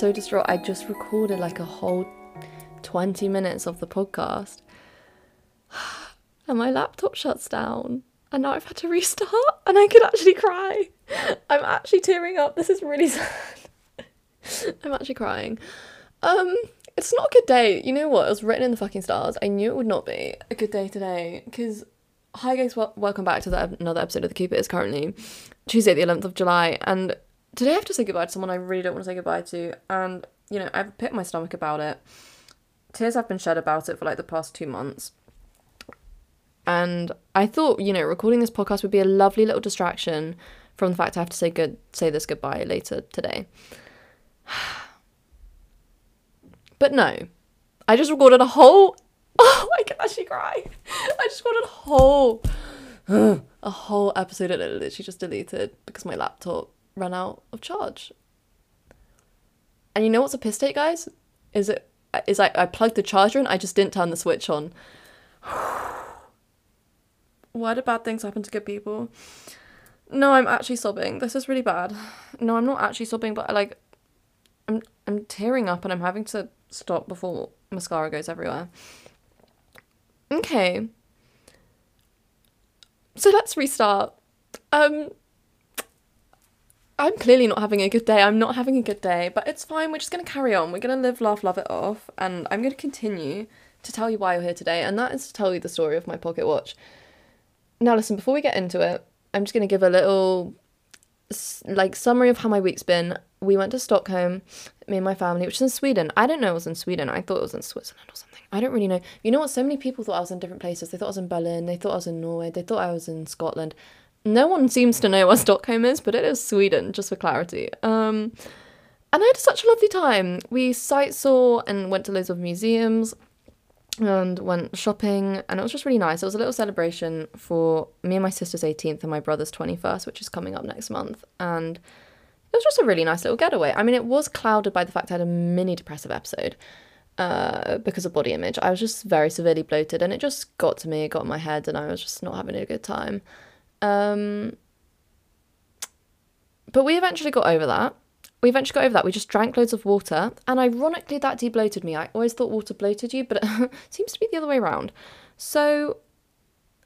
so distraught. I just recorded like a whole 20 minutes of the podcast. And my laptop shuts down. And now I've had to restart and I could actually cry. I'm actually tearing up. This is really sad. I'm actually crying. Um, it's not a good day. You know what? It was written in the fucking stars. I knew it would not be a good day today because hi guys, wel- welcome back to the, another episode of the Keep It. It's currently Tuesday, the 11th of July, and today I have to say goodbye to someone I really don't want to say goodbye to, and you know I've pit my stomach about it. Tears have been shed about it for like the past two months. And I thought, you know, recording this podcast would be a lovely little distraction from the fact I have to say good say this goodbye later today. But no, I just recorded a whole. Oh, I can actually cry. I just recorded a whole, a whole episode and it literally just deleted because my laptop ran out of charge. And you know what's a piss take, guys? Is it is I, I plugged the charger in, I just didn't turn the switch on. Why do bad things happen to good people? No, I'm actually sobbing. This is really bad. No, I'm not actually sobbing, but I like I'm I'm tearing up and I'm having to stop before mascara goes everywhere. Okay. So let's restart. Um I'm clearly not having a good day. I'm not having a good day, but it's fine. We're just going to carry on. We're going to live, laugh, love it off, and I'm going to continue to tell you why you're here today, and that is to tell you the story of my pocket watch. Now, listen, before we get into it, I'm just going to give a little like summary of how my week's been. We went to Stockholm, me and my family, which is in Sweden. I didn't know it was in Sweden. I thought it was in Switzerland or something. I don't really know. You know what? So many people thought I was in different places. They thought I was in Berlin. They thought I was in Norway. They thought I was in Scotland. No one seems to know where Stockholm is, but it is Sweden, just for clarity. Um, and I had such a lovely time. We sight saw and went to loads of museums and went shopping, and it was just really nice. It was a little celebration for me and my sister's 18th and my brother's 21st, which is coming up next month. And it was just a really nice little getaway. I mean, it was clouded by the fact I had a mini depressive episode uh, because of body image. I was just very severely bloated, and it just got to me, it got in my head, and I was just not having a good time. Um, but we eventually got over that. We eventually got over that. We just drank loads of water, and ironically, that debloated me. I always thought water bloated you, but it seems to be the other way around. So,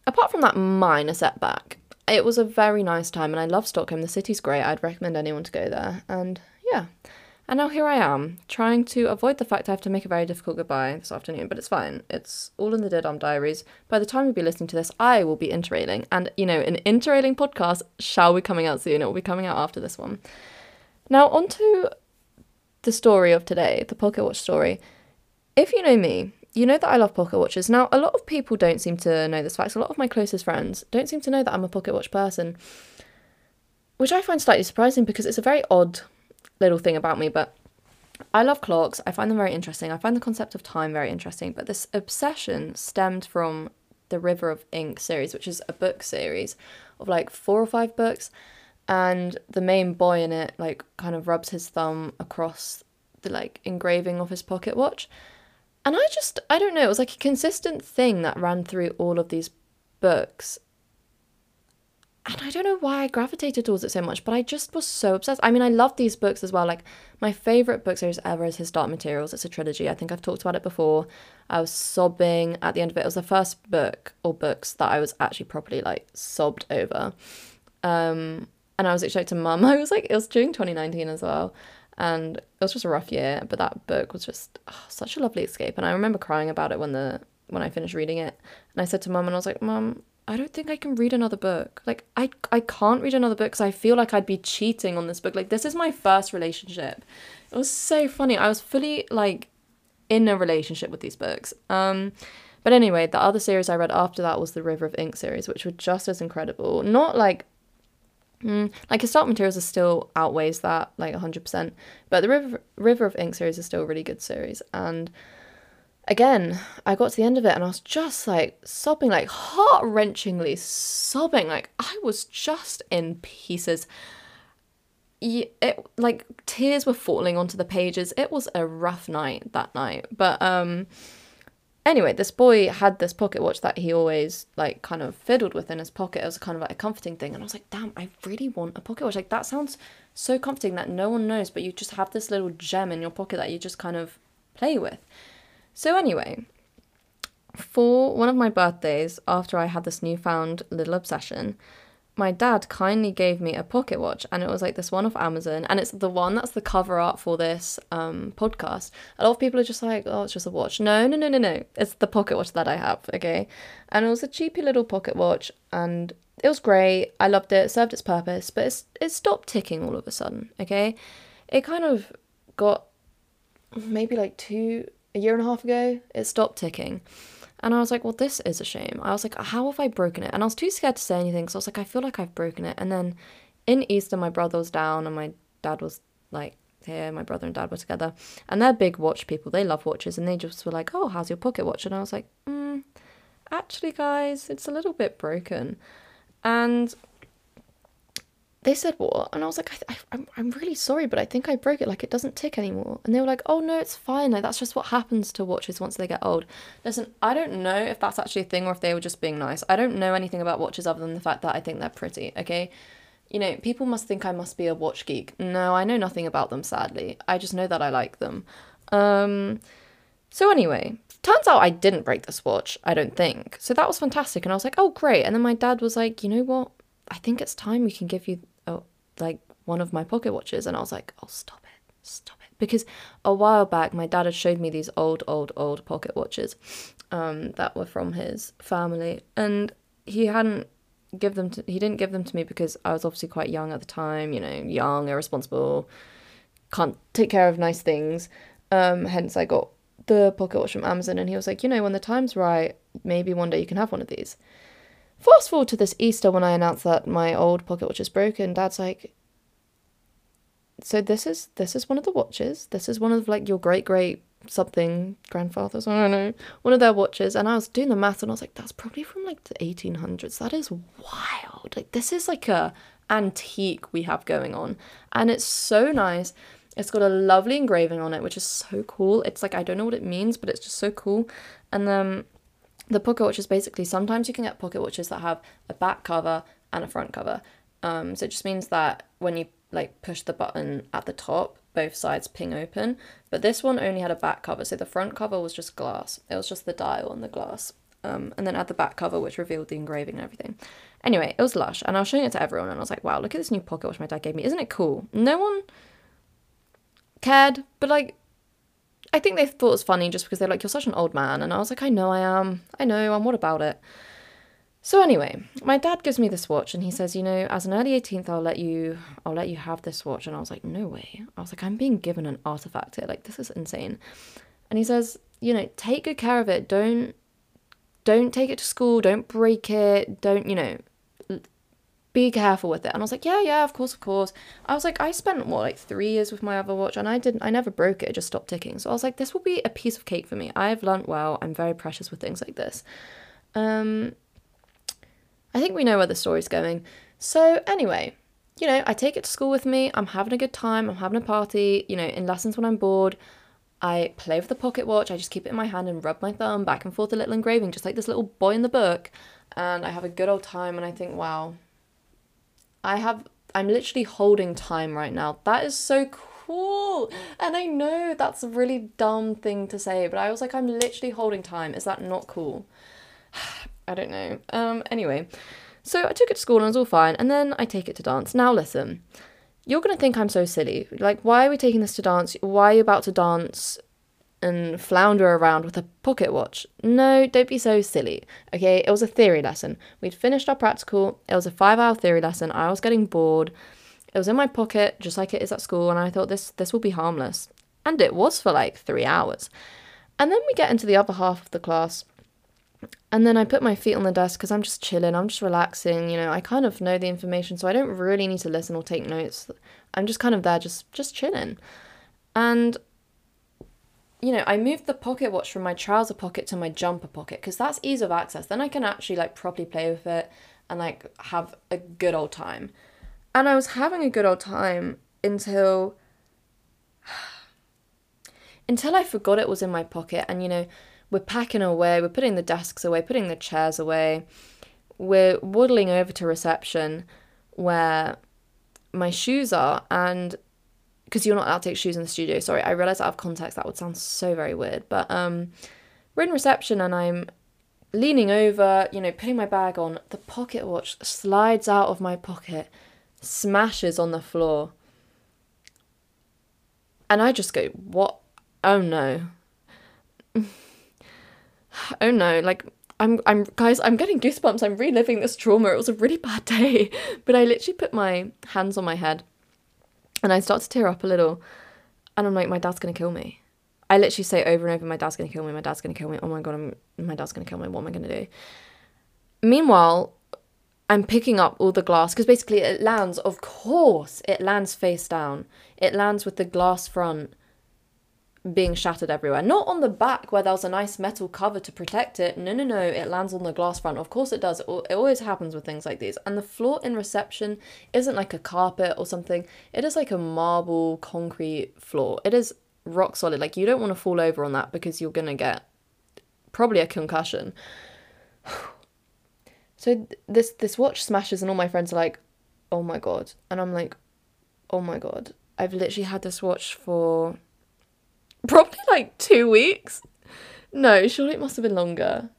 apart from that minor setback, it was a very nice time, and I love Stockholm. The city's great. I'd recommend anyone to go there. And yeah, and now here I am, trying to avoid the fact I have to make a very difficult goodbye this afternoon, but it's fine. It's all in the Dead Arm Diaries. By the time you'll be listening to this, I will be interrailing. And, you know, an interrailing podcast shall be coming out soon. It will be coming out after this one. Now, on to the story of today, the pocket watch story. If you know me, you know that I love pocket watches. Now, a lot of people don't seem to know this fact. A lot of my closest friends don't seem to know that I'm a pocket watch person, which I find slightly surprising because it's a very odd little thing about me, but I love clocks. I find them very interesting. I find the concept of time very interesting. But this obsession stemmed from the River of Ink series, which is a book series of like four or five books. And the main boy in it, like, kind of rubs his thumb across the like engraving of his pocket watch. And I just, I don't know, it was like a consistent thing that ran through all of these books and I don't know why I gravitated towards it so much, but I just was so obsessed. I mean, I love these books as well. Like, my favourite book series ever is His Dark Materials. It's a trilogy. I think I've talked about it before. I was sobbing at the end of it. It was the first book or books that I was actually properly like sobbed over. Um, and I was actually to mum. I was like, it was during 2019 as well. And it was just a rough year, but that book was just oh, such a lovely escape. And I remember crying about it when the when I finished reading it. And I said to mum, and I was like, Mum, I don't think I can read another book. Like I I can't read another book because I feel like I'd be cheating on this book. Like this is my first relationship. It was so funny. I was fully like in a relationship with these books. Um but anyway, the other series I read after that was the River of Ink series, which were just as incredible. Not like mm, like his Dark Materials is still outweighs that like 100%, but the River River of Ink series is still a really good series and again, I got to the end of it and I was just like sobbing, like heart wrenchingly sobbing. Like I was just in pieces. It like tears were falling onto the pages. It was a rough night that night. But um anyway, this boy had this pocket watch that he always like kind of fiddled with in his pocket. It was kind of like a comforting thing. And I was like, damn, I really want a pocket watch. Like that sounds so comforting that no one knows, but you just have this little gem in your pocket that you just kind of play with. So, anyway, for one of my birthdays, after I had this newfound little obsession, my dad kindly gave me a pocket watch and it was like this one off Amazon and it's the one that's the cover art for this um podcast. A lot of people are just like, oh, it's just a watch. No, no, no, no, no. It's the pocket watch that I have, okay? And it was a cheapy little pocket watch and it was great. I loved it, it served its purpose, but it's it stopped ticking all of a sudden, okay? It kind of got maybe like two a year and a half ago, it stopped ticking. And I was like, well, this is a shame. I was like, how have I broken it? And I was too scared to say anything. So I was like, I feel like I've broken it. And then in Easter, my brother was down and my dad was like here. My brother and dad were together. And they're big watch people. They love watches. And they just were like, oh, how's your pocket watch? And I was like, mm, actually, guys, it's a little bit broken. And they said what and i was like I, I'm, I'm really sorry but i think i broke it. Like it doesn't tick anymore. And they were like oh no it's fine. Like that's just what happens to watches once they get old. Listen i don't know if that's actually a thing or if they were just being nice. I don't know anything about watches other than the fact that i think they're pretty okay? You know people must think i must be a watch geek. No i know nothing about them sadly. I just know that i like them. Um so anyway turns out i didn't break this watch i don't think. So that was fantastic and i was like oh great. And then my dad was like you know what? I think it's time we can give you like one of my pocket watches and I was like, "Oh, stop it. Stop it." Because a while back my dad had showed me these old old old pocket watches um that were from his family and he hadn't give them to he didn't give them to me because I was obviously quite young at the time, you know, young, irresponsible, can't take care of nice things. Um hence I got the pocket watch from Amazon and he was like, "You know, when the time's right, maybe one day you can have one of these." Fast forward to this Easter when I announced that my old pocket watch is broken, Dad's like, so this is this is one of the watches. This is one of like your great great something grandfathers. I don't know one of their watches. And I was doing the math, and I was like, that's probably from like the eighteen hundreds. That is wild. Like this is like a antique we have going on, and it's so nice. It's got a lovely engraving on it, which is so cool. It's like I don't know what it means, but it's just so cool. And then the pocket watches basically sometimes you can get pocket watches that have a back cover and a front cover. Um, so it just means that when you like push the button at the top, both sides ping open. But this one only had a back cover, so the front cover was just glass. It was just the dial and the glass. Um, and then had the back cover, which revealed the engraving and everything. Anyway, it was lush, and I was showing it to everyone, and I was like, "Wow, look at this new pocket watch my dad gave me! Isn't it cool?" No one cared, but like I think they thought it was funny just because they're like, you're such an old man. And I was like, I know I am. I know, and what about it? So anyway, my dad gives me this watch and he says, you know, as an early 18th, I'll let you, I'll let you have this watch. And I was like, no way. I was like, I'm being given an artifact here. Like, this is insane. And he says, you know, take good care of it. Don't, don't take it to school. Don't break it. Don't, you know, be careful with it. And I was like, yeah, yeah, of course, of course. I was like, I spent what, like three years with my other watch and I didn't, I never broke it, it just stopped ticking. So I was like, this will be a piece of cake for me. I've learnt well. I'm very precious with things like this. Um, I think we know where the story's going. So anyway, you know, I take it to school with me. I'm having a good time. I'm having a party. You know, in lessons when I'm bored, I play with the pocket watch. I just keep it in my hand and rub my thumb back and forth a little engraving, just like this little boy in the book. And I have a good old time. And I think, wow, I have I'm literally holding time right now. That is so cool. And I know that's a really dumb thing to say, but I was like I'm literally holding time. Is that not cool? I don't know. Um anyway, so I took it to school and it was all fine, and then I take it to dance. Now listen. You're going to think I'm so silly. Like, why are we taking this to dance? Why are you about to dance? And flounder around with a pocket watch. No, don't be so silly. Okay, it was a theory lesson. We'd finished our practical. It was a five hour theory lesson. I was getting bored. It was in my pocket, just like it is at school, and I thought this this will be harmless. And it was for like three hours. And then we get into the other half of the class. And then I put my feet on the desk because I'm just chilling, I'm just relaxing, you know, I kind of know the information, so I don't really need to listen or take notes. I'm just kind of there, just just chilling. And you know, I moved the pocket watch from my trouser pocket to my jumper pocket because that's ease of access. Then I can actually like properly play with it and like have a good old time. And I was having a good old time until until I forgot it was in my pocket and you know, we're packing away, we're putting the desks away, putting the chairs away. We're waddling over to reception where my shoes are and because you're not allowed to take shoes in the studio. Sorry, I realized out of context that would sound so very weird. But um, we're in reception and I'm leaning over, you know, putting my bag on. The pocket watch slides out of my pocket, smashes on the floor. And I just go, what? Oh no. oh no. Like, I'm, I'm, guys, I'm getting goosebumps. I'm reliving this trauma. It was a really bad day. But I literally put my hands on my head and I start to tear up a little. And I'm like, my dad's to kill me. I literally say over and over, my dad's to kill me. My dad's to kill me. Oh my God, I'm, my dad's to kill me. What am I to do? Meanwhile, I'm picking up all the glass because basically it lands, of course, it lands face down. It lands with the glass front being shattered everywhere. Not on the back where there was a nice metal cover to protect it. No, no, no. It lands on the glass front. Of course it does. It always happens with things like these. And the floor in reception isn't like a carpet or something. It is like a marble concrete floor. It is rock solid. Like you don't want to fall over on that because you're going to get probably a concussion. so this this watch smashes and all my friends are like, "Oh my god." And I'm like, "Oh my god. I've literally had this watch for probably like two weeks. No, surely it must have been longer.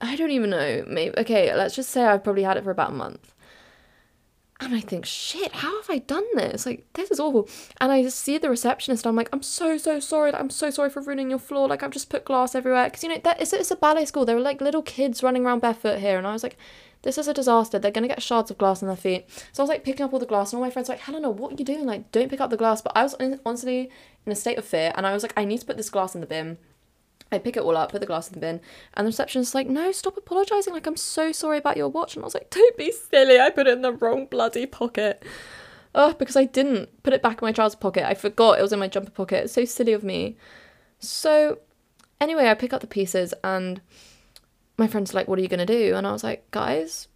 I don't even know. Maybe okay. Let's just say I've probably had it for about a month. And I think, shit, how have I done this? Like, this is awful. And I see the receptionist. I'm like, I'm so, so sorry. I'm so sorry for ruining your floor. Like, I've just put glass everywhere. Because, you know, that, it's, it's a ballet school. There were, like, little kids running around barefoot here. And I was like, this is a disaster. They're going to get shards of glass on their feet. So I was, like, picking up all the glass. And all my friends were like, Helena, what are you doing? Like, don't pick up the glass. But I was honestly in a state of fear. And I was like, I need to put this glass in the bin. I pick it all up, put the glass in the bin, and the receptionist's like, "No, stop apologizing. Like, I'm so sorry about your watch." And I was like, "Don't be silly. I put it in the wrong bloody pocket." Oh, because I didn't put it back in my trouser pocket. I forgot it was in my jumper pocket. It's so silly of me. So, anyway, I pick up the pieces, and my friend's like, "What are you gonna do?" And I was like, "Guys,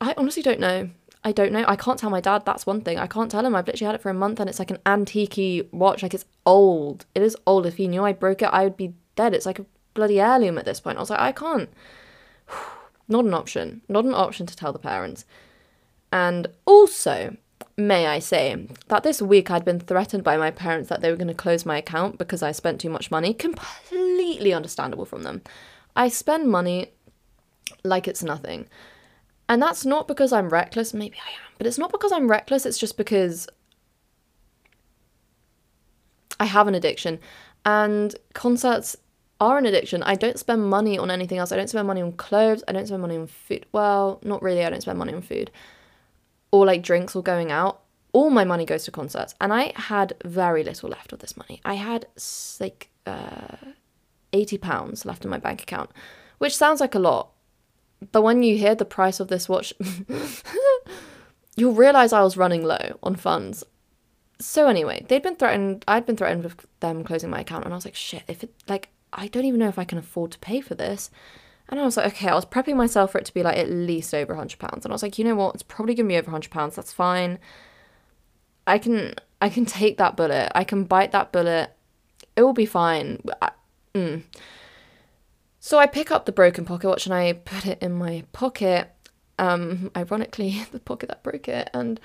I honestly don't know. I don't know. I can't tell my dad. That's one thing. I can't tell him. I've literally had it for a month, and it's like an antique watch. Like it's old. It is old. If he knew I broke it, I would be dead. It's like a bloody heirloom at this point. I was like, I can't. Not an option. Not an option to tell the parents. And also, may I say, that this week I'd been threatened by my parents that they were going to close my account because I spent too much money. Completely understandable from them. I spend money like it's nothing. And that's not because I'm reckless, maybe I am, but it's not because I'm reckless, it's just because I have an addiction. And concerts are an addiction. I don't spend money on anything else. I don't spend money on clothes. I don't spend money on food. Well, not really. I don't spend money on food or like drinks or going out. All my money goes to concerts. And I had very little left of this money. I had like uh, 80 pounds left in my bank account, which sounds like a lot. But when you hear the price of this watch, you'll realize I was running low on funds. So anyway, they'd been threatened. I'd been threatened with them closing my account, and I was like, shit. If it like I don't even know if I can afford to pay for this. And I was like, okay, I was prepping myself for it to be like at least over hundred pounds. And I was like, you know what? It's probably gonna be over hundred pounds. That's fine. I can I can take that bullet. I can bite that bullet. It will be fine. I, mm. So I pick up the broken pocket watch and I put it in my pocket. Um, ironically, the pocket that broke it, and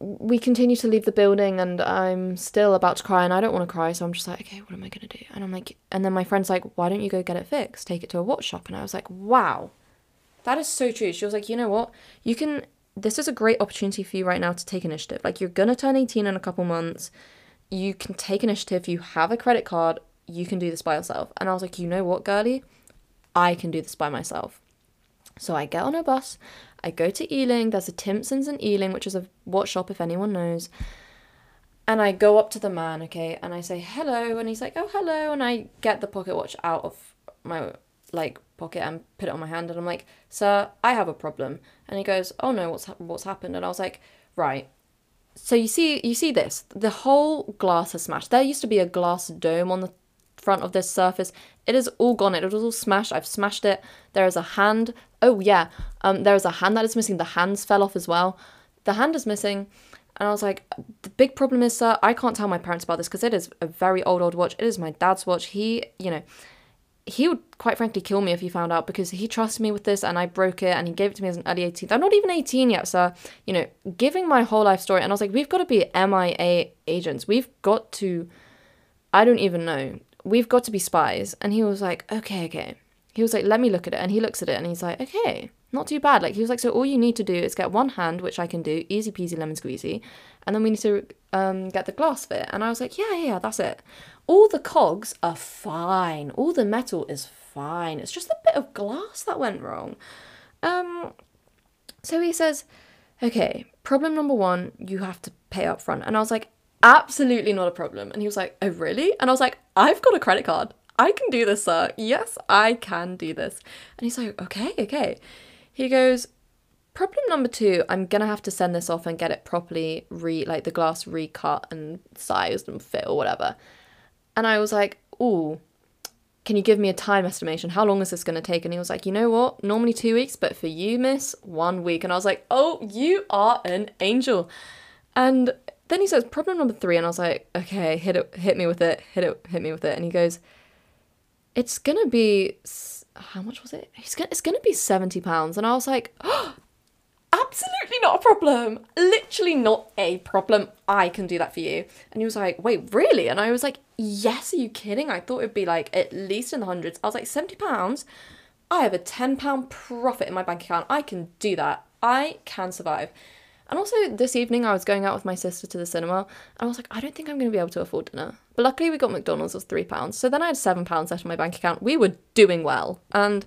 we continue to leave the building and I'm still about to cry and I don't want to cry so I'm just like okay what am I going to do? And I'm like and then my friend's like why don't you go get it fixed? Take it to a watch shop. And I was like wow that is so true. She was like you know what? You can this is a great opportunity for you right now to take initiative. Like you're going to turn 18 in a couple months. You can take initiative. You have a credit card. You can do this by yourself. And I was like you know what girly I can do this by myself. So I get on a bus I go to Ealing, there's a Timpson's in Ealing, which is a watch shop if anyone knows. And I go up to the man, okay, and I say hello, and he's like, oh, hello. And I get the pocket watch out of my like pocket and put it on my hand, and I'm like, sir, I have a problem. And he goes, oh no, what's ha- what's happened? And I was like, right. So you see, you see this. The whole glass has smashed. There used to be a glass dome on the front of this surface. It is all gone. It was all smashed. I've smashed it. There is a hand. Oh yeah, um, there is a hand that is missing. The hands fell off as well. The hand is missing. And I was like, the big problem is, sir, I can't tell my parents about this because it is a very old, old watch. It is my dad's watch. He, you know, he would quite frankly kill me if he found out because he trusted me with this and I broke it and he gave it to me as an early 18th. I'm not even 18 yet, sir. you know, giving my whole life story. And I was like, we've got to be MIA agents. We've got to, I don't even know, we've got to be spies. And he was like, okay, okay. He was like, let me look at it. And he looks at it and he's like, okay, not too bad. Like, he was like, so all you need to do is get one hand, which I can do, easy peasy lemon squeezy. And then we need to um, get the glass fit. And I was like, yeah, yeah, that's it all the cogs are fine. All the metal is fine. It's just a bit of glass that went wrong. Um, so he says, okay, problem number one, you have to pay up front. And I was like, absolutely not a problem. And he was like, oh, really? And I was like, I've got a credit card. I can do this, sir. Yes, I can do this. And he's like, okay, okay. He goes, problem number two, I'm gonna have to send this off and get it properly re like the glass recut and sized and fit or whatever. And I was like, ooh, can you give me a time estimation? How long is this to take? And he was like, you know what? Normally two weeks, but for you, miss, one week. And I was like, oh, you are an angel. And then he says, problem number three. And I was like, okay, hit it, hit me with it, hit it, hit me with it. And he goes, it's going to be, how much was it? He's gonna, it's going to be 70 pounds. And I was like, oh, absolutely not a problem. Literally not a problem. I can do that for you. And he was like, wait, really? And I was like, yes, are you kidding? I thought it'd be like at least in the hundreds. I was like, 70 pounds? I have a 10 pound profit in my bank account. I can do that. I can survive. And also this evening I was going out with my sister to the cinema and I was like, I don't think I'm gonna be able to afford dinner. But luckily we got McDonald's was three pounds. So then I had seven pounds left in my bank account. We were doing well. And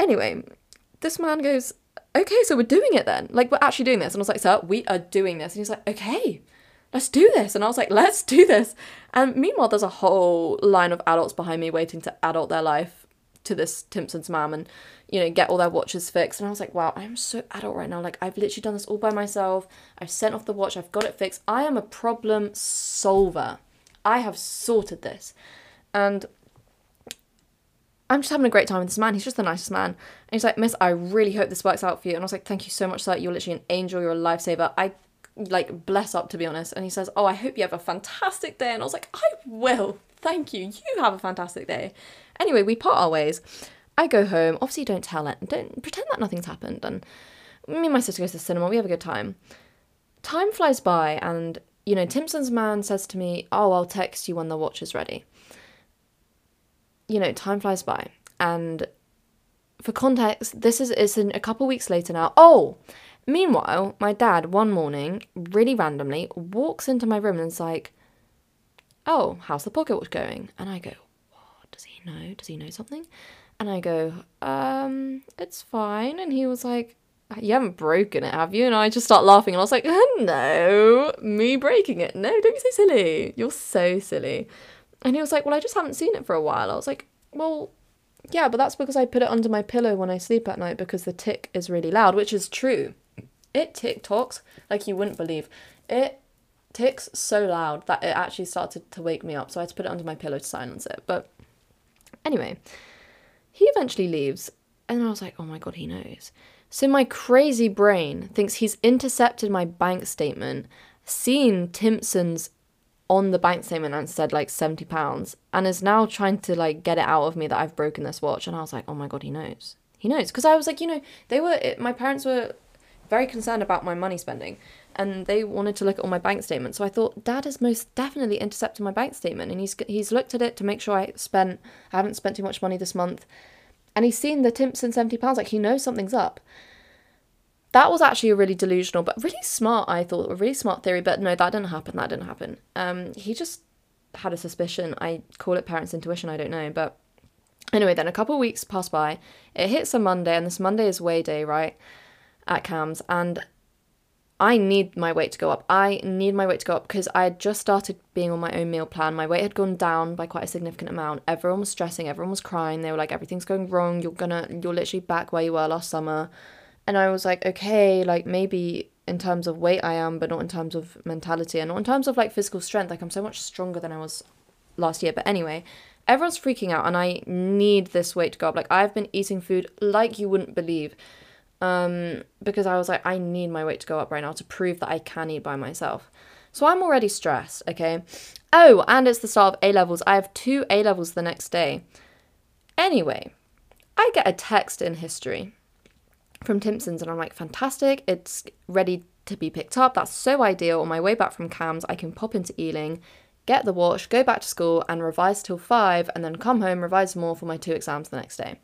anyway, this man goes, okay, so we're doing it then. Like, we're actually doing this. And I was like, sir, we are doing this. And he's like, okay, let's do this. And I was like, let's do this. And meanwhile, there's a whole line of adults behind me waiting to adult their life to this Timpson's mum and, you know, get all their watches fixed. And I was like, wow, I'm so adult right now. Like, I've literally done this all by myself. I've sent off the watch, I've got it fixed. I am a problem solver. I have sorted this. And I'm just having a great time with this man. He's just the nicest man. And he's like, Miss, I really hope this works out for you. And I was like, Thank you so much, sir. You're literally an angel. You're a lifesaver. I like bless up to be honest. And he says, Oh, I hope you have a fantastic day. And I was like, I will. Thank you. You have a fantastic day. Anyway, we part our ways. I go home. Obviously, don't tell it. Don't pretend that nothing's happened. And me and my sister go to the cinema. We have a good time. Time flies by, and you know, Timpson's man says to me, "Oh, I'll text you when the watch is ready." you know, time flies by. And for context, this is it's in a couple weeks later now. Oh, meanwhile, my dad one morning, really randomly, walks into my room and is like, "Oh, how's the pocket watch going?" And I go, "What does he know? Does he know something?" And I go, "Um, it's fine." And he was like, "You haven't broken it, have you?" And I just start laughing, and I was like, "No, me breaking it? No, don't be so silly. You're so silly." And he was like, Well, I just haven't seen it for a while. I was like, Well, yeah, but that's because I put it under my pillow when I sleep at night because the tick is really loud, which is true. It tick tocks like you wouldn't believe. It ticks so loud that it actually started to wake me up, so I had to put it under my pillow to silence it. But anyway, he eventually leaves, and I was like, oh my god, he knows. So my crazy brain thinks he's intercepted my bank statement, seen Timpson's on the bank statement and said like 70 pounds and is now trying to like get it out of me that I've broken this watch and I was like oh my god he knows. He knows. Because I was like you know they were my parents were very concerned about my money spending and they wanted to look at all my bank statements. So I thought dad has most definitely intercepted my bank statement and he's he's looked at it to make sure I spent I haven't spent too much money this month. And he's seen the Timpson 70 pounds like he knows something's up. That was actually a really delusional but really smart i thought a really smart theory but no that didn't happen that didn't happen. Um he just had a suspicion. I call it parents intuition i don't know but anyway then a couple of weeks pass by. It hits a monday and this monday is weigh day right at CAMHS and I need my weight to go up. I need my weight to go up because I had just started being on my own meal plan. My weight had gone down by quite a significant amount. Everyone was stressing, everyone was crying. They were like, everything's going wrong. You're gonna, you're literally back where you were last summer. And I was like, okay, like maybe in terms of weight I am, but not in terms of mentality and not in terms of like physical strength. Like I'm so much stronger than I was last year. But anyway, everyone's freaking out and I need this weight to go up. Like I've been eating food like you wouldn't believe. Um, because I was like, I need my weight to go up right now to prove that I can eat by myself. So I'm already stressed, okay? Oh, and it's the start of A levels. I have two A levels the next day. Anyway, I get a text in history from Timpsons and I'm like, fantastic, it's ready to be picked up. That's so ideal. On my way back from CAMHS, I can pop into Ealing, get the watch, go back to school and revise till five, and then come home, revise more for my two exams the next day.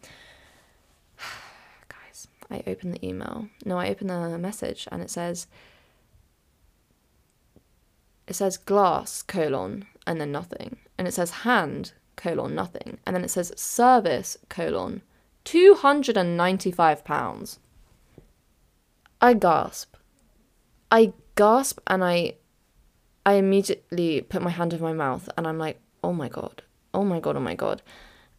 I open the email. No, I open the message and it says, it says glass colon and then nothing. And it says hand colon nothing. And then it says service colon £295. I gasp. I gasp and I I immediately put my hand over my mouth and I'm like, oh my god, oh my god, oh my god.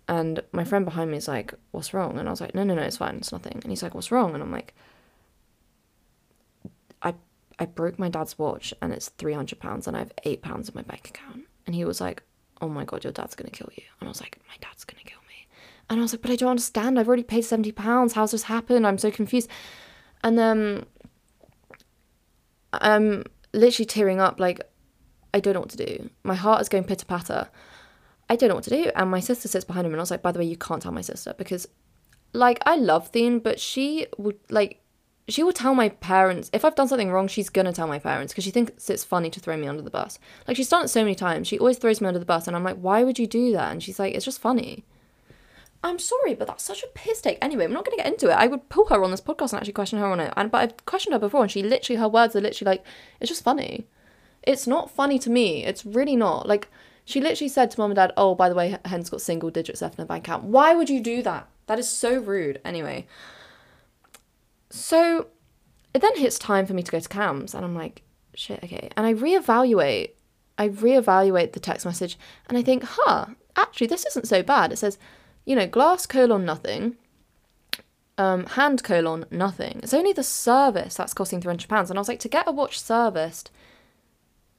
And my friend behind me is like, what's wrong? And I was like, no, no, no, it's fine, it's nothing. And he's like, what's wrong? And I'm like, I I broke my dad's watch and it's three hundred pounds and I have eight pounds in my bank account. And he was like, oh my god, your dad's gonna kill you. And I was like, my dad's gonna kill me. And I was like, but I don't understand. I've already paid seventy pounds. How's this happened? I'm so confused. And then I'm literally tearing up, like I don't know what to do. My heart is going pitter patter. I don't know what to do. And my sister sits behind him, and I was like, by the way, you can't tell my sister because, like, I love Theen, but she would like. She will tell my parents if I've done something wrong. She's gonna tell my parents because she thinks it's funny to throw me under the bus. Like she's done it so many times. She always throws me under the bus, and I'm like, "Why would you do that?" And she's like, "It's just funny." I'm sorry, but that's such a piss take. Anyway, I'm not to get into it. I would pull her on this podcast and actually question her on it. And but I've questioned her before, and she literally her words are literally like, "It's just funny." It's not funny to me. It's really not. Like, she literally said to mom and dad, oh, by the way, Hen's got single digits left in her bank account. Why would you do that? That is so rude. Anyway. So it then hits time for me to go to CAMHS, and I'm like, shit, okay. And I reevaluate. I reevaluate the text message, and I think, huh, actually, this isn't so bad. It says, you know, glass colon nothing, um, hand colon nothing. It's only the service that's costing £300. And I was like, to get a watch serviced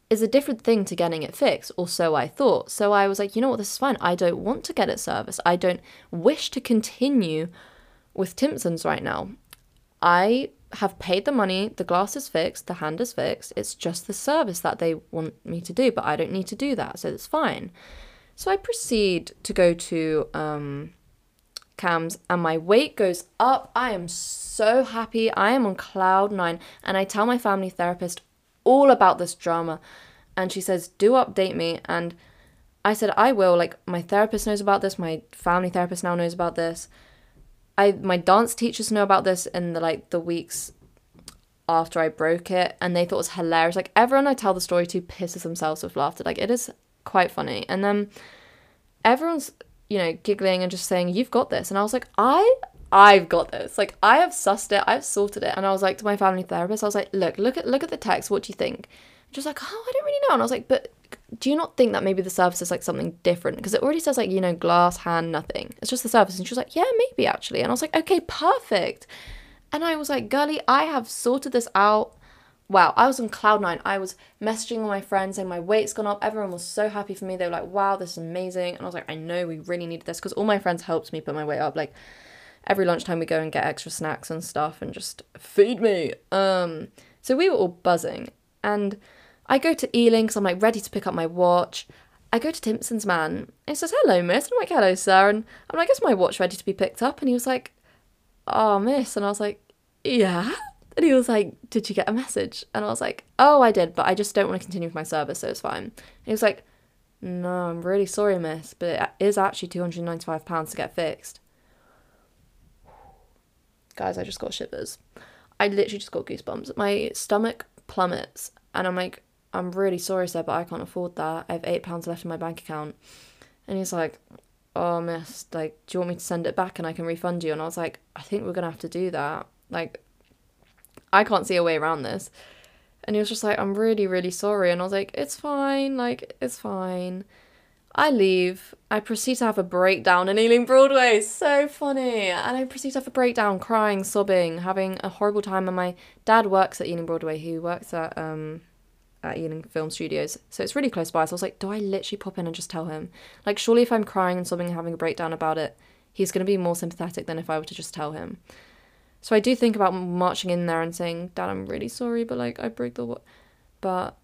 is a different thing to getting it fixed, or so I thought. So I was like, you know what, this is fine. I don't want to get it serviced. I don't wish to continue with Timpsons right now. I have paid the money, the glass is fixed, the hand is fixed. It's just the service that they want me to do, but I don't need to do that, so it's fine. So I proceed to go to um, CAMHS, and my weight goes up. I am so happy. I am on cloud nine, and I tell my family therapist all about this drama. And she says, Do update me. And I said, I will. Like, my therapist knows about this. My family therapist now knows about this. I my dance teachers know about this in the like the weeks after I broke it, and they thought it was hilarious. Like everyone I tell the story to pisses themselves with laughter. Like it is quite funny. And then everyone's you know giggling and just saying you've got this, and I was like I I've got this. Like I have sussed it, I've sorted it. And I was like to my family therapist, I was like, look, look at look at the text. What do you think? Just like, oh, I don't really know. And I was like, but do you not think that maybe the surface is like something different? Because it already says like, you know, glass, hand, nothing. It's just the surface. And she was like, yeah, maybe actually. And I was like, okay, perfect. And I was like, girly, I have sorted this out. Wow, I was on cloud nine. I was messaging all my friends saying my weight's gone up. Everyone was so happy for me. They were like, wow, this is amazing. And I was like, I know we really needed this because all my friends helped me put my weight up. Like, every lunchtime we go and get extra snacks and stuff and just feed me. Um, so we were all buzzing. And I go to Ealing because I'm like ready to pick up my watch. I go to Timpson's man. And he says, Hello, miss. And I'm like, Hello, sir. And I'm like, Is my watch ready to be picked up? And he was like, Oh, miss. And I was like, Yeah. And he was like, Did you get a message? And I was like, Oh, I did, but I just don't want to continue with my service, so it's fine. And he was like, No, I'm really sorry, miss, but it is actually £295 to get fixed. Guys, I just got shivers. I literally just got goosebumps. My stomach plummets, and I'm like, I'm really sorry, sir, but I can't afford that. I have eight pounds left in my bank account. And he's like, Oh, miss, like, do you want me to send it back and I can refund you? And I was like, I think we're gonna have to do that. Like, I can't see a way around this. And he was just like, I'm really, really sorry. And I was like, It's fine, like, it's fine. I leave. I proceed to have a breakdown in Ealing Broadway. So funny. And I proceed to have a breakdown, crying, sobbing, having a horrible time. And my dad works at Ealing Broadway, He works at um at Ealing Film Studios. So it's really close by. So I was like, do I literally pop in and just tell him? Like, surely if I'm crying and sobbing and having a breakdown about it, he's going to be more sympathetic than if I were to just tell him. So I do think about marching in there and saying, Dad, I'm really sorry, but like, I broke the. But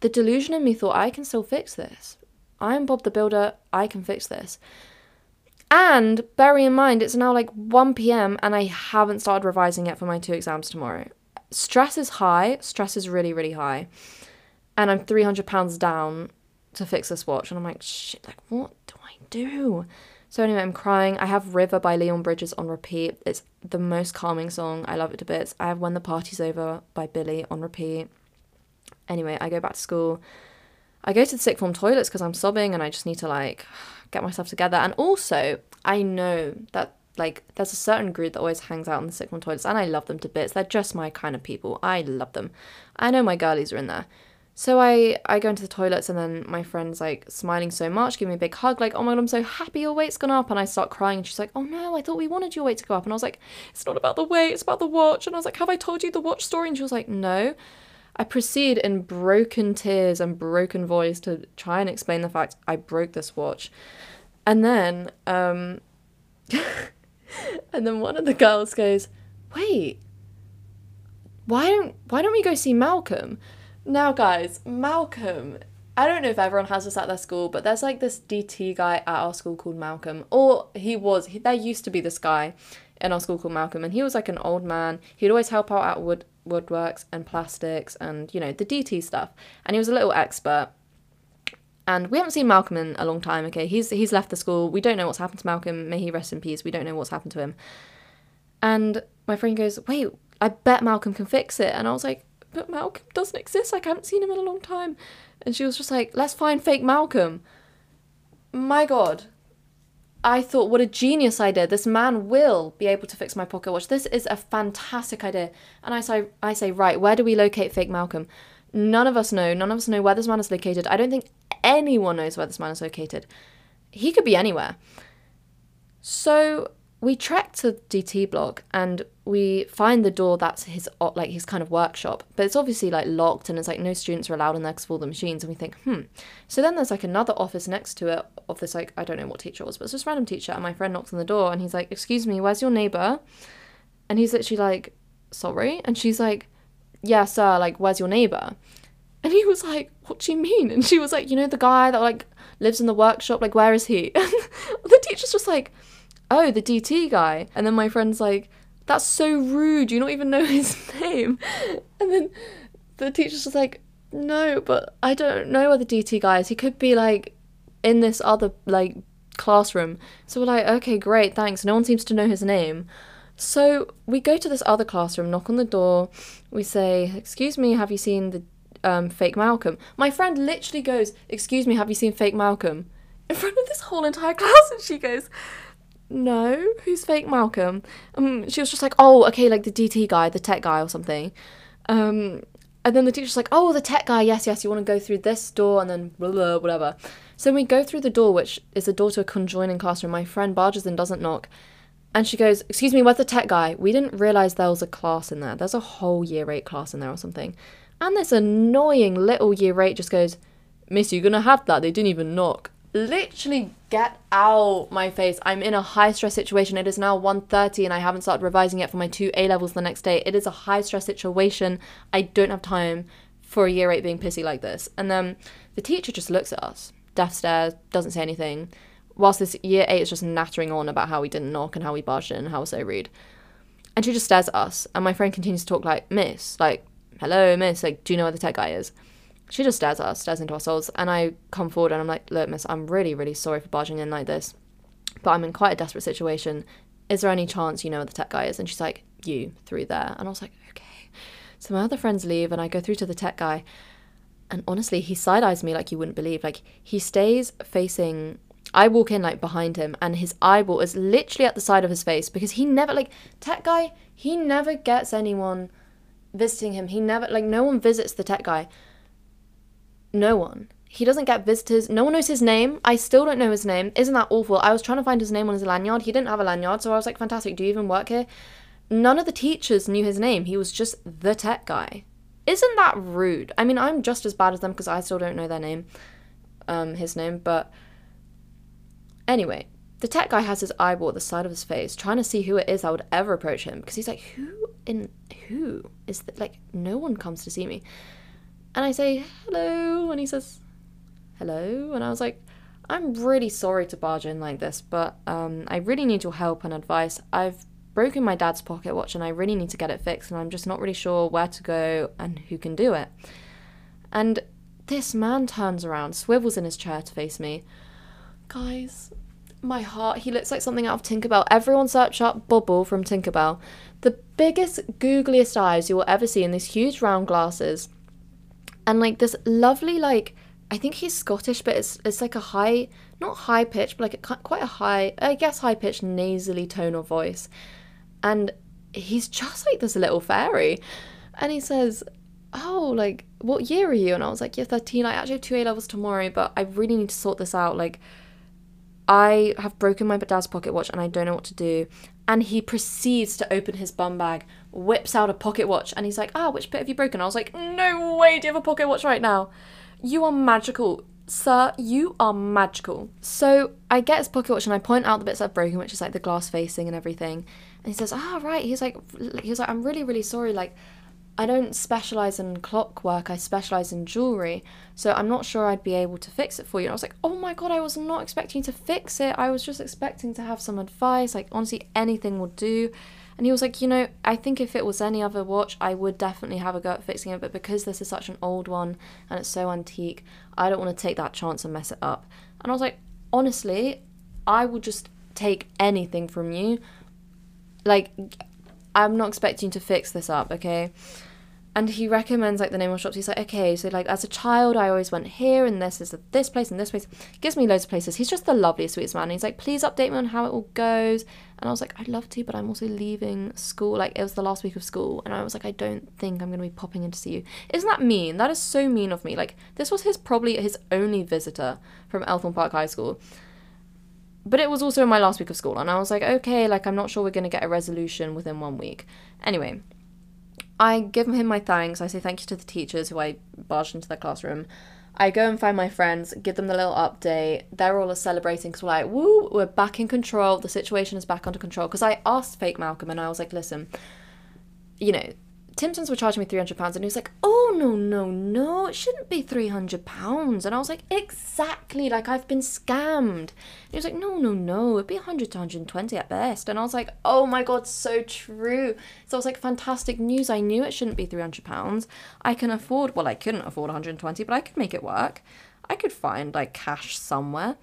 the delusion in me thought, I can still fix this. I'm Bob the Builder, I can fix this. And bearing in mind, it's now like 1 p.m. and I haven't started revising yet for my two exams tomorrow. Stress is high. Stress is really, really high. And I'm 300 pounds down to fix this watch. And I'm like, shit, like, what do I do? So anyway, I'm crying. I have River by Leon Bridges on repeat. It's the most calming song. I love it to bits. I have When the Party's Over by Billie on repeat. Anyway, I go back to school. I go to the sixth form toilets because I'm sobbing and I just need to like get myself together. And also, I know that like there's a certain group that always hangs out in the sixth form toilets, and I love them to bits. They're just my kind of people. I love them. I know my girlies are in there. So I I go into the toilets and then my friend's like smiling so much, give me a big hug, like, oh my god, I'm so happy your weight's gone up. And I start crying and she's like, oh no, I thought we wanted your weight to go up. And I was like, it's not about the weight, it's about the watch. And I was like, have I told you the watch story? And she was like, no. I proceed in broken tears and broken voice to try and explain the fact I broke this watch. And then, um, and then one of the girls goes, "Wait, why don't why don't we go see Malcolm?" Now, guys, Malcolm. I don't know if everyone has this at their school, but there's like this DT guy at our school called Malcolm, or he was. He, there used to be this guy in our school called Malcolm, and he was like an old man. He'd always help out at wood woodworks and plastics and you know the DT stuff, and he was a little expert and we haven't seen Malcolm in a long time. Okay, he's he's left the school. We don't know what's happened to Malcolm. May he rest in peace. We don't know what's happened to him. And my friend goes, "Wait, I bet Malcolm can fix it." And I was like, "But Malcolm doesn't exist. Like I haven't seen him in a long time." And she was just like, "Let's find fake Malcolm." My God, I thought, what a genius idea. This man will be able to fix my pocket watch. This is a fantastic idea. And I say, I say, right, where do we locate fake Malcolm? None of us know. None of us know where this man is located. I don't think anyone knows where this man is located. He could be anywhere. So we trek to DT block and we find the door that's his like his kind of workshop, but it's obviously like locked and it's like no students are allowed in there because of all the machines. And we think, hmm. So then there's like another office next to it of this like I don't know what teacher was, but it's just random teacher. And my friend knocks on the door and he's like, "Excuse me, where's your neighbor?" And he's literally like, "Sorry," and she's like, "Yeah, sir. Like, where's your neighbor?" And he was like, What do you mean? And she was like, You know, the guy that like lives in the workshop, like, where is he? The teacher's just like, Oh, the DT guy. And then my friend's like, That's so rude. You don't even know his name. And then the teacher's just like, No, but I don't know where the DT guy is. He could be like in this other like classroom. So we're like, Okay, great, thanks. No one seems to know his name. So we go to this other classroom, knock on the door. We say, Excuse me, have you seen the um, Fake Malcolm. My friend literally goes, Excuse me, have you seen Fake Malcolm? In front of this whole entire class, and she goes, No, who's Fake Malcolm? Um, she was just like, Oh, okay, like the DT guy, the tech guy or something. Um, and then the teacher's like, Oh, the tech guy, yes, yes, you want to go through this door and then blah, blah, whatever. So we go through the door, which is the door to a conjoining classroom. My friend barges in, doesn't knock. And she goes, Excuse me, where's the tech guy? We didn't realize there was a class in there. There's a whole year eight class in there or something. And this annoying little year eight just goes, Miss, you're gonna have that. They didn't even knock. Literally get out my face. I'm in a high stress situation. It is now 1.30 and I haven't started revising yet for my two A levels the next day. It is a high stress situation. I don't have time for a year eight being pissy like this. And then the teacher just looks at us, deaf stares, doesn't say anything. Whilst this year eight is just nattering on about how we didn't knock and how we barged in and how we're so rude. And she just stares at us. And my friend continues to talk like, Miss, like, hello, miss, like, do you know where the tech guy is? She just stares at us, stares into our souls, and I come forward and I'm like, look, miss, I'm really, really sorry for barging in like this, but I'm in quite a desperate situation. Is there any chance you know where the tech guy is? And she's like, you, through there. And I was like, okay. So my other friends leave, and I go through to the tech guy, and honestly, he side eyes me like you wouldn't believe. Like, he stays facing I walk in like behind him and his eyeball is literally at the side of his face because he never like tech guy, he never gets anyone visiting him. He never like no one visits the tech guy. No one. He doesn't get visitors. No one knows his name. I still don't know his name. Isn't that awful? I was trying to find his name on his lanyard. He didn't have a lanyard, so I was like, fantastic. Do you even work here? None of the teachers knew his name. He was just the tech guy. Isn't that rude? I mean, I'm just as bad as them because I still don't know their name, um, his name. But anyway, the tech guy has his eyeball at the side of his face, trying to see who it is that would ever approach him because he's like, who in who is that? Like, no one comes to see me. And I say, hello. And he says, hello. And I was like, I'm really sorry to barge in like this, but um, I really need your help and advice. I've broken my dad's pocket watch and I really need to get it fixed, and I'm just not really sure where to go and who can do it. And this man turns around, swivels in his chair to face me. Guys, my heart, he looks like something out of Tinkerbell. Everyone search up Bobble from Tinkerbell. The biggest, googliest eyes you will ever see in these huge round glasses. And like this lovely, like, I think he's Scottish, but it's it's like a high, not high pitch, but like a, quite a high, I guess high pitched, nasally tone of voice. And he's just like this little fairy. And he says, oh, like, what year are you? And I was like, yeah, 13. I actually have two A levels tomorrow, but I really need to sort this out. Like, I have broken my dad's pocket watch and I don't know what to do. And he proceeds to open his bum bag, whips out a pocket watch, and he's like, ah, which bit have you broken? I was like, no way, do you have a pocket watch right now? You are magical. Sir, you are magical. So I get his pocket watch and I point out the bits I've broken, which is like the glass facing and everything. And he says, ah, right. He's like, he's like, I'm really, really sorry. Like, I don't specialize in clockwork, I specialize in jewelry. So I'm not sure I'd be able to fix it for you. And I was like, oh my god, I was not expecting to fix it. I was just expecting to have some advice. Like, honestly, anything will do. And he was like, you know, I think if it was any other watch, I would definitely have a go at fixing it. But because this is such an old one and it's so antique, I don't want to take that chance and mess it up. And I was like, honestly, I will just take anything from you. Like, I'm not expecting to fix this up, okay? And he recommends like the name of shops. He's like, okay, so like as a child, I always went here and this is this place and this place. Gives me loads of places. He's just the loveliest, sweetest man. And he's like, please update me on how it all goes. And I was like, I'd love to, but I'm also leaving school. Like it was the last week of school, and I was like, I don't think I'm gonna be popping in to see you. Isn't that mean? That is so mean of me. Like this was his probably his only visitor from Elthorne Park High School but it was also in my last week of school and i was like okay like i'm not sure we're going to get a resolution within one week. Anyway i give him my thanks i say thank you to the teachers who i barged into their classroom. I go and find my friends give them the little update. They're all celebrating because we're like woo we're back in control. The situation is back under control. Because i asked fake malcolm and i was like listen you know Timpsons were charging me £300 and he was like, oh, no, no, no, it shouldn't be £300. And I was like, exactly, like I've been scammed. And he was like, no, no, no, it'd be 100 to 120 at best. And I was like, oh my God, so true. So I was like, fantastic news. I knew it shouldn't be £300. I can afford, well, I couldn't afford 120, but I could make it work. I could find like cash somewhere.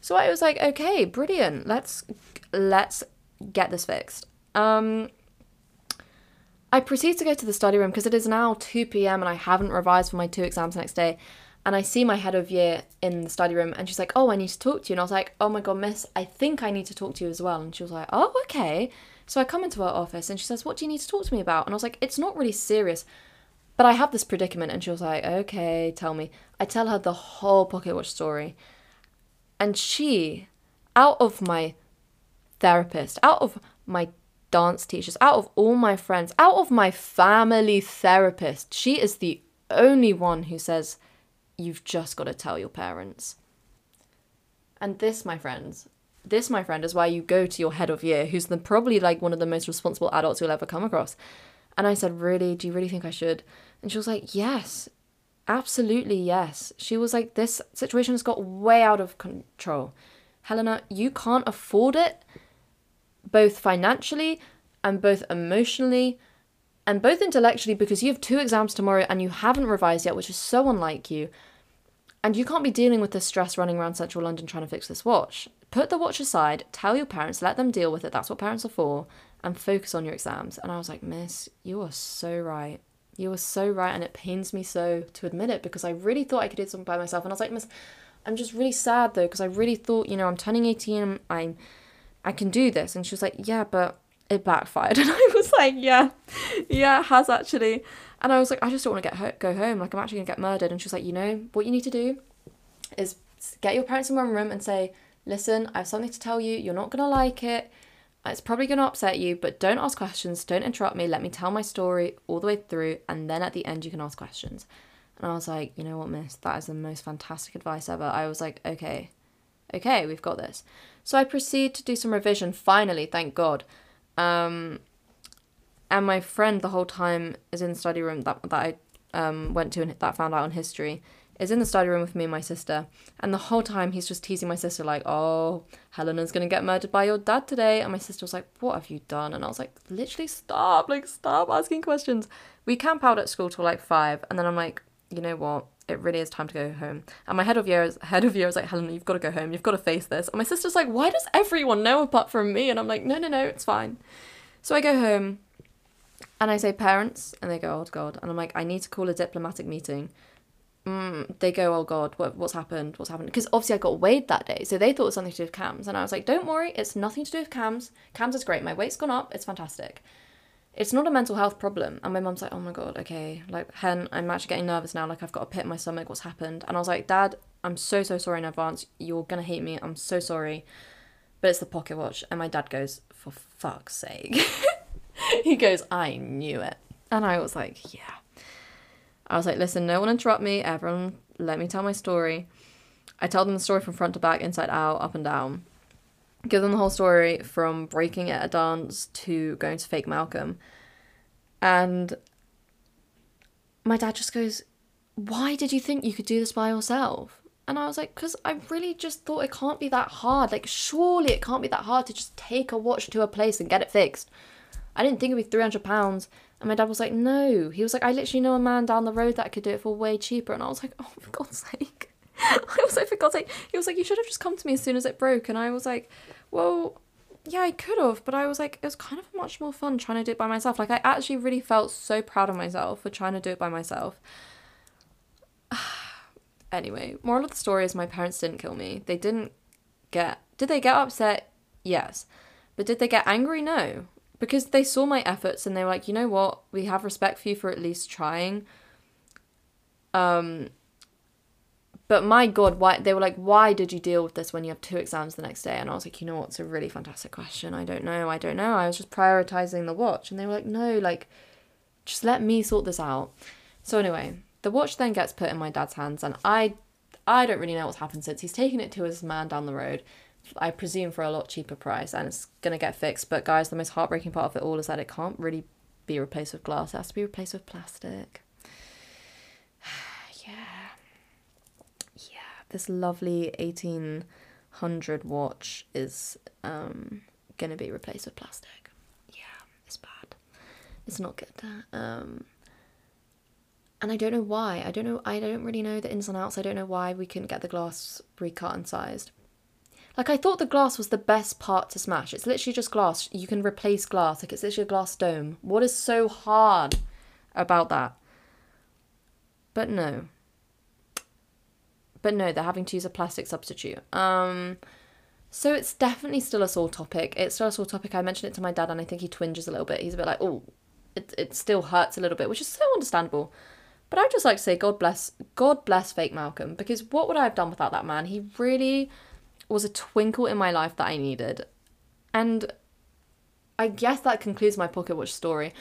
So I was like, okay, brilliant. Let's, let's get this fixed. Um, I proceed to go to the study room because it is now 2 pm and I haven't revised for my two exams next day. And I see my head of year in the study room and she's like, Oh, I need to talk to you. And I was like, Oh my God, miss, I think I need to talk to you as well. And she was like, Oh, okay. So I come into her office and she says, What do you need to talk to me about? And I was like, It's not really serious, but I have this predicament. And she was like, Okay, tell me. I tell her the whole pocket watch story. And she, out of my therapist, out of my dance teachers, out of all my friends, out of my family therapist, she is the only one who says, You've just got to tell your parents. And this, my friends, this, my friend, is why you go to your head of year, who's the, probably like one of the most responsible adults you'll ever come across. And I said, Really? Do you really think I should? And she was like, Yes, absolutely yes. She was like, This situation has got way out of control. Helena, you can't afford it both financially and both emotionally and both intellectually because you have two exams tomorrow and you haven't revised yet, which is so unlike you. And you can't be dealing with the stress running around central London trying to fix this watch. Put the watch aside, tell your parents, let them deal with it. That's what parents are for, and focus on your exams. And I was like, Miss, you are so right. You are so right. And it pains me so to admit it because I really thought I could do something by myself. And I was like, Miss, I'm just really sad though because I really thought, you know, I'm turning 18, I'm I can do this. And she was like, yeah, but it backfired. And I was like, yeah, yeah, it has actually. And I was like, I just don't want to get ho- go home. Like, I'm actually going to get murdered. And she was like, you know, what you need to do is get your parents in one room and say, listen, I have something to tell you. You're not going to like it. It's probably going to upset you, but don't ask questions. Don't interrupt me. Let me tell my story all the way through. And then at the end, you can ask questions. And I was like, you know what, miss? That is the most fantastic advice ever. I was like, okay, okay, we've got this. So I proceed to do some revision, finally, thank God. Um, and my friend the whole time is in the study room that, that I um, went to and that I found out on history. is in the study room with me and my sister. And the whole time he's just teasing my sister, like, oh, Helena's gonna get murdered by your dad today. And my sister was like, what have you done? And I was like, literally stop, like, stop asking questions. We camp out at school till like five. And then I'm like, you know what? It really is time to go home. And my head of year, head of year was like, Helena, you've got to go home. You've got to face this. And my sister's like, why does everyone know apart from me? And I'm like, no, no, no, it's fine. So I go home and I say, parents, and they go, oh God. And I'm like, I need to call a diplomatic meeting. Mm, they go, oh God, what, what's happened? What's happened? Because obviously I got weighed that day. So they thought it was something to do with CAMHS. And I was like, don't worry, it's nothing to do with CAMHS. CAMHS is great. My weight's gone up. It's fantastic. It's not a mental health problem. And my mum's like, oh my God, okay. Like, Hen, I'm actually getting nervous now. Like, I've got a pit in my stomach. What's happened? And I was like, Dad, I'm so, so sorry in advance. You're going to hate me. I'm so sorry. But it's the pocket watch. And my dad goes, for fuck's sake. he goes, I knew it. And I was like, yeah. I was like, listen, no one interrupt me. Everyone, let me tell my story. I tell them the story from front to back, inside out, up and down. Give them the whole story from breaking at a dance to going to fake Malcolm. And my dad just goes, Why did you think you could do this by yourself? And I was like, Because I really just thought it can't be that hard. Like, surely it can't be that hard to just take a watch to a place and get it fixed. I didn't think it'd be £300. And my dad was like, no. He was like, I literally know a man down the road that could do it for way cheaper. And I was like, oh, for God's sake. I was like, for God's. He was like, you should have just come to me as soon as it broke. And I was like, well, yeah, I could have. But I was like, it was kind of much more fun trying to do it by myself. Like, I actually really felt so proud of myself for trying to do it by myself. anyway, moral of the story is my parents didn't kill me. They didn't get. Did they get upset? Yes. But did they get angry? No because they saw my efforts and they were like, you know what, we have respect for you for at least trying. Um, but my God, why they were like, why did you deal with this when you have two exams the next day? And I was like, you know what's a really fantastic question. I don't know, I don't know. I was just prioritizing the watch, and they were like, no, like, just let me sort this out. So anyway, the watch then gets put in my dad's hands, and I, I don't really know what's happened since. He's taken it to his man down the road. I presume for a lot cheaper price and it's gonna get fixed. But guys, the most heartbreaking part of it all is that it can't really be replaced with glass. It has to be replaced with plastic. yeah. Yeah. This lovely eighteen hundred watch is um gonna be replaced with plastic. Yeah, it's bad. It's not good. Um and I don't know why. I don't know I don't really know the ins and outs. I don't know why we couldn't get the glass recut and sized. Like I thought the glass was the best part to smash. It's literally just glass. You can replace glass. Like it's literally a glass dome. What is so hard about that? But no. But no, they're having to use a plastic substitute. Um so it's definitely still a sore topic. It's still a sore topic. I mentioned it to my dad and I think he twinges a little bit. He's a bit like, oh, it, it still hurts a little bit, which is so understandable. But I'd just like to say, God bless, God bless fake Malcolm, because what would I have done without that man? He really was a twinkle in my life that I needed. And I guess that concludes my pocket watch story.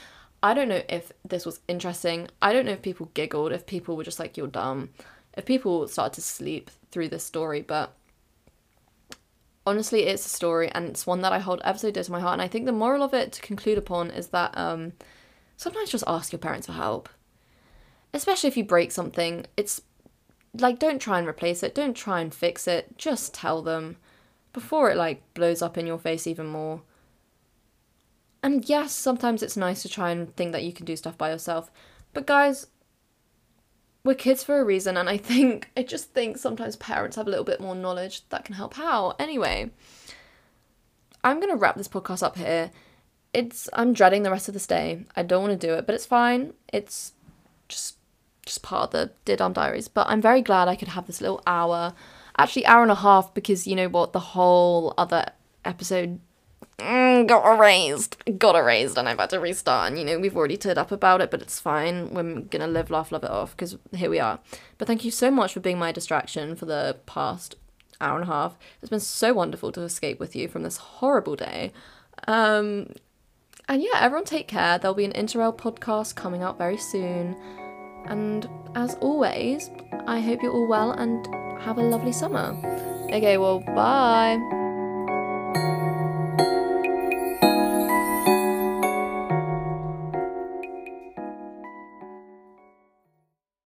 I don't know if this was interesting. I don't know if people giggled, if people were just like, you're dumb, if people start to sleep through this story, but honestly, it's a story and it's one that I hold ever so dear to my heart. And I think the moral of it to conclude upon is that um, sometimes just ask your parents for help. Especially if you break something, it's like don't try and replace it don't try and fix it just tell them before it like blows up in your face even more and yes sometimes it's nice to try and think that you can do stuff by yourself but guys we're kids for a reason and i think i just think sometimes parents have a little bit more knowledge that can help out. Anyway i'm going to wrap this podcast up here. It's i'm dreading the rest of this day. I don't want to do it but it's fine. It's just just part of the Dear Diaries. But I'm very glad I could have this little hour, actually hour and a half, because you know what, the whole other episode mm, got erased, got erased, and I've had to restart. And you know we've already turned up about it, but it's fine. We're gonna live, laugh, love it off because here we are. But thank you so much for being my distraction for the past hour and a half. It's been so wonderful to escape with you from this horrible day. Um, and yeah, everyone take care. There'll be an Interrail podcast coming out very soon. And as always, I hope you're all well and have a lovely summer. Okay, well, bye.